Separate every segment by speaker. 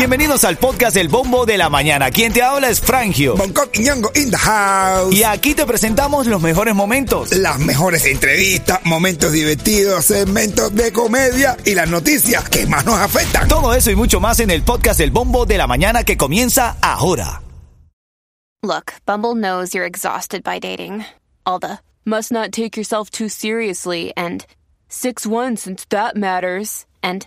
Speaker 1: Bienvenidos al podcast El Bombo de la Mañana. Quien te habla es Frangio.
Speaker 2: Bangkok y Ñongo in the house.
Speaker 1: Y aquí te presentamos los mejores momentos.
Speaker 2: Las mejores entrevistas, momentos divertidos, segmentos de comedia y las noticias que más nos afectan.
Speaker 1: Todo eso y mucho más en el podcast El Bombo de la Mañana que comienza ahora.
Speaker 3: Look, Bumble knows you're exhausted by dating. All the must not take yourself too seriously and 6 1 since that matters. And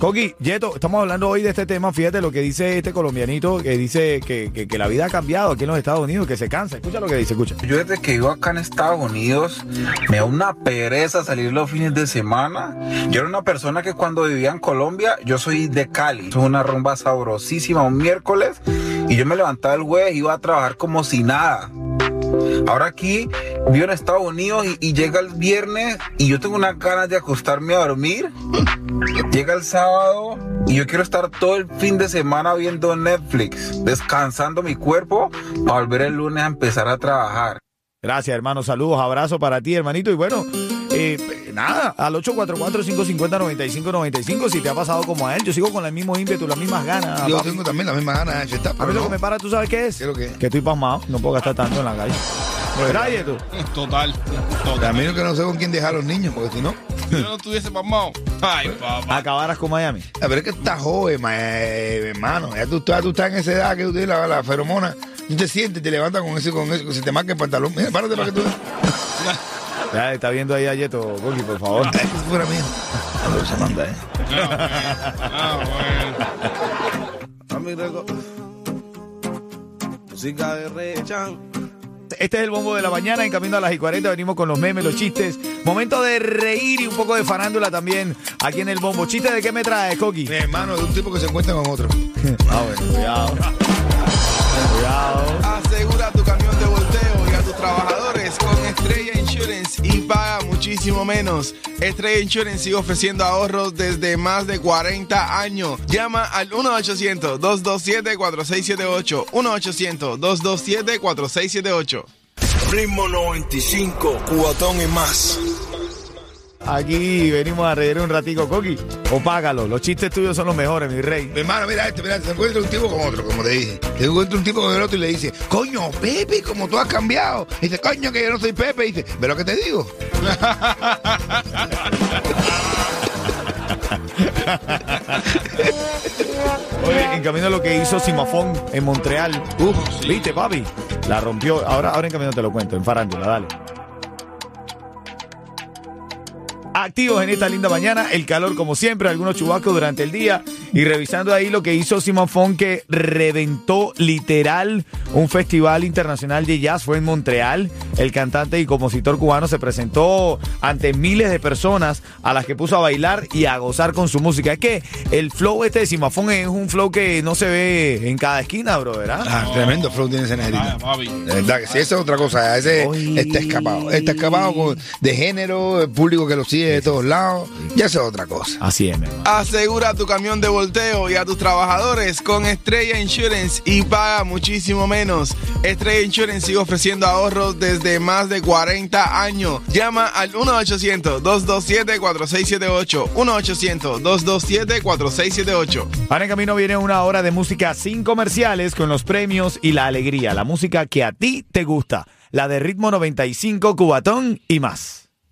Speaker 4: Coqui, Yeto, estamos hablando hoy de este tema. Fíjate lo que dice este colombianito que dice que, la vida ha cambiado aquí en los Estados Unidos, que se cansa. Escucha lo que dice, escucha.
Speaker 5: Yo desde que vivo acá en Estados Unidos me da una pereza salir los fines de semana. Yo era una persona que cuando vivía en Colombia, yo soy de Cali. Es una rumba sabrosísima un miércoles y yo me levantaba el jueves y iba a trabajar como si nada. Ahora aquí vivo en Estados Unidos y, y llega el viernes y yo tengo unas ganas de acostarme a dormir. Llega el sábado y yo quiero estar todo el fin de semana viendo Netflix, descansando mi cuerpo para volver el lunes a empezar a trabajar.
Speaker 4: Gracias, hermano. Saludos, abrazo para ti, hermanito. Y bueno, eh, nada, al 844-550-9595, si te ha pasado como a él. Yo sigo con el mismo ímpetu, las mismas ganas.
Speaker 2: Yo
Speaker 4: papi.
Speaker 2: tengo también la misma gana de está,
Speaker 4: A mí lo que me para, ¿tú sabes qué es?
Speaker 2: ¿Qué es lo que es?
Speaker 4: Que estoy pasmado, no puedo gastar tanto en la calle. ¿Verdad, Yeto?
Speaker 6: Total,
Speaker 2: A
Speaker 6: total.
Speaker 2: mí que no sé con quién dejar a los niños, porque si no.
Speaker 6: Si yo no estuviese pasmado. Ay, papá.
Speaker 4: Acabaras con Miami.
Speaker 2: A ver, es que estás joven, ma- eh, hermano. Ya tú, tú, tú estás en esa edad que tú tienes la, la feromona. Tú te sientes, te levantas con ese, con eso, se te marca el pantalón. Mira, párate para que tú veas.
Speaker 4: Ya está viendo ahí a Yeto, Coqui, por favor.
Speaker 2: Ay, que fuera mío. A ver, se manda, eh.
Speaker 6: Ah, bueno.
Speaker 7: Música de Rechan.
Speaker 4: Este es el bombo de la mañana. En camino a las y 40 venimos con los memes, los chistes. Momento de reír y un poco de farándula también aquí en el bombo. ¿Chiste de qué me traes, Coqui?
Speaker 2: Mi hermano de un tipo que se encuentra con otro.
Speaker 4: Ah, bueno, cuidado. Cuidado.
Speaker 6: Asegura tu camión de volteo y a tus trabajadores con Estrella Insurance y muchísimo menos. Estrella Insurance sigue ofreciendo ahorros desde más de 40 años. Llama al 1-800-227-4678. 1-800-227-4678.
Speaker 7: Ritmo 95, cubatón y más.
Speaker 4: Aquí venimos a reír un ratico, Coqui. O págalo. Los chistes tuyos son los mejores, mi rey.
Speaker 2: Mi hermano, mira este, mira, se encuentra un tipo con otro, como te dije. Se encuentra un tipo con el otro y le dice, coño, Pepe, como tú has cambiado. Y dice, coño, que yo no soy Pepe. Y dice, ¿ve lo que te digo?
Speaker 4: Oye, en camino a lo que hizo Simafón en Montreal. Uf, viste, papi. La rompió. Ahora, ahora en camino te lo cuento, en farándula, dale. Activos en esta linda mañana, el calor como siempre, algunos chubascos durante el día y revisando ahí lo que hizo Simon Fon que reventó literal un festival internacional de jazz fue en Montreal. El cantante y compositor cubano se presentó ante miles de personas a las que puso a bailar y a gozar con su música. Es que el flow este de Simafón es un flow que no se ve en cada esquina, bro, ¿verdad?
Speaker 2: Ah, tremendo flow tiene ese negrito. De verdad que sí, esa es otra cosa. Ese está escapado. Está escapado con- de género, el público que lo sigue de todos lados. Ya esa es otra cosa.
Speaker 4: Así es, mi hermano.
Speaker 6: Asegura tu camión de volteo y a tus trabajadores con Estrella Insurance y paga muchísimo menos. Estrella Insurance sigue ofreciendo ahorros desde más de 40 años. Llama al 1-800-227-4678. 1-800-227-4678.
Speaker 4: Ahora en camino viene una hora de música sin comerciales con los premios y la alegría. La música que a ti te gusta. La de ritmo 95, cubatón y más.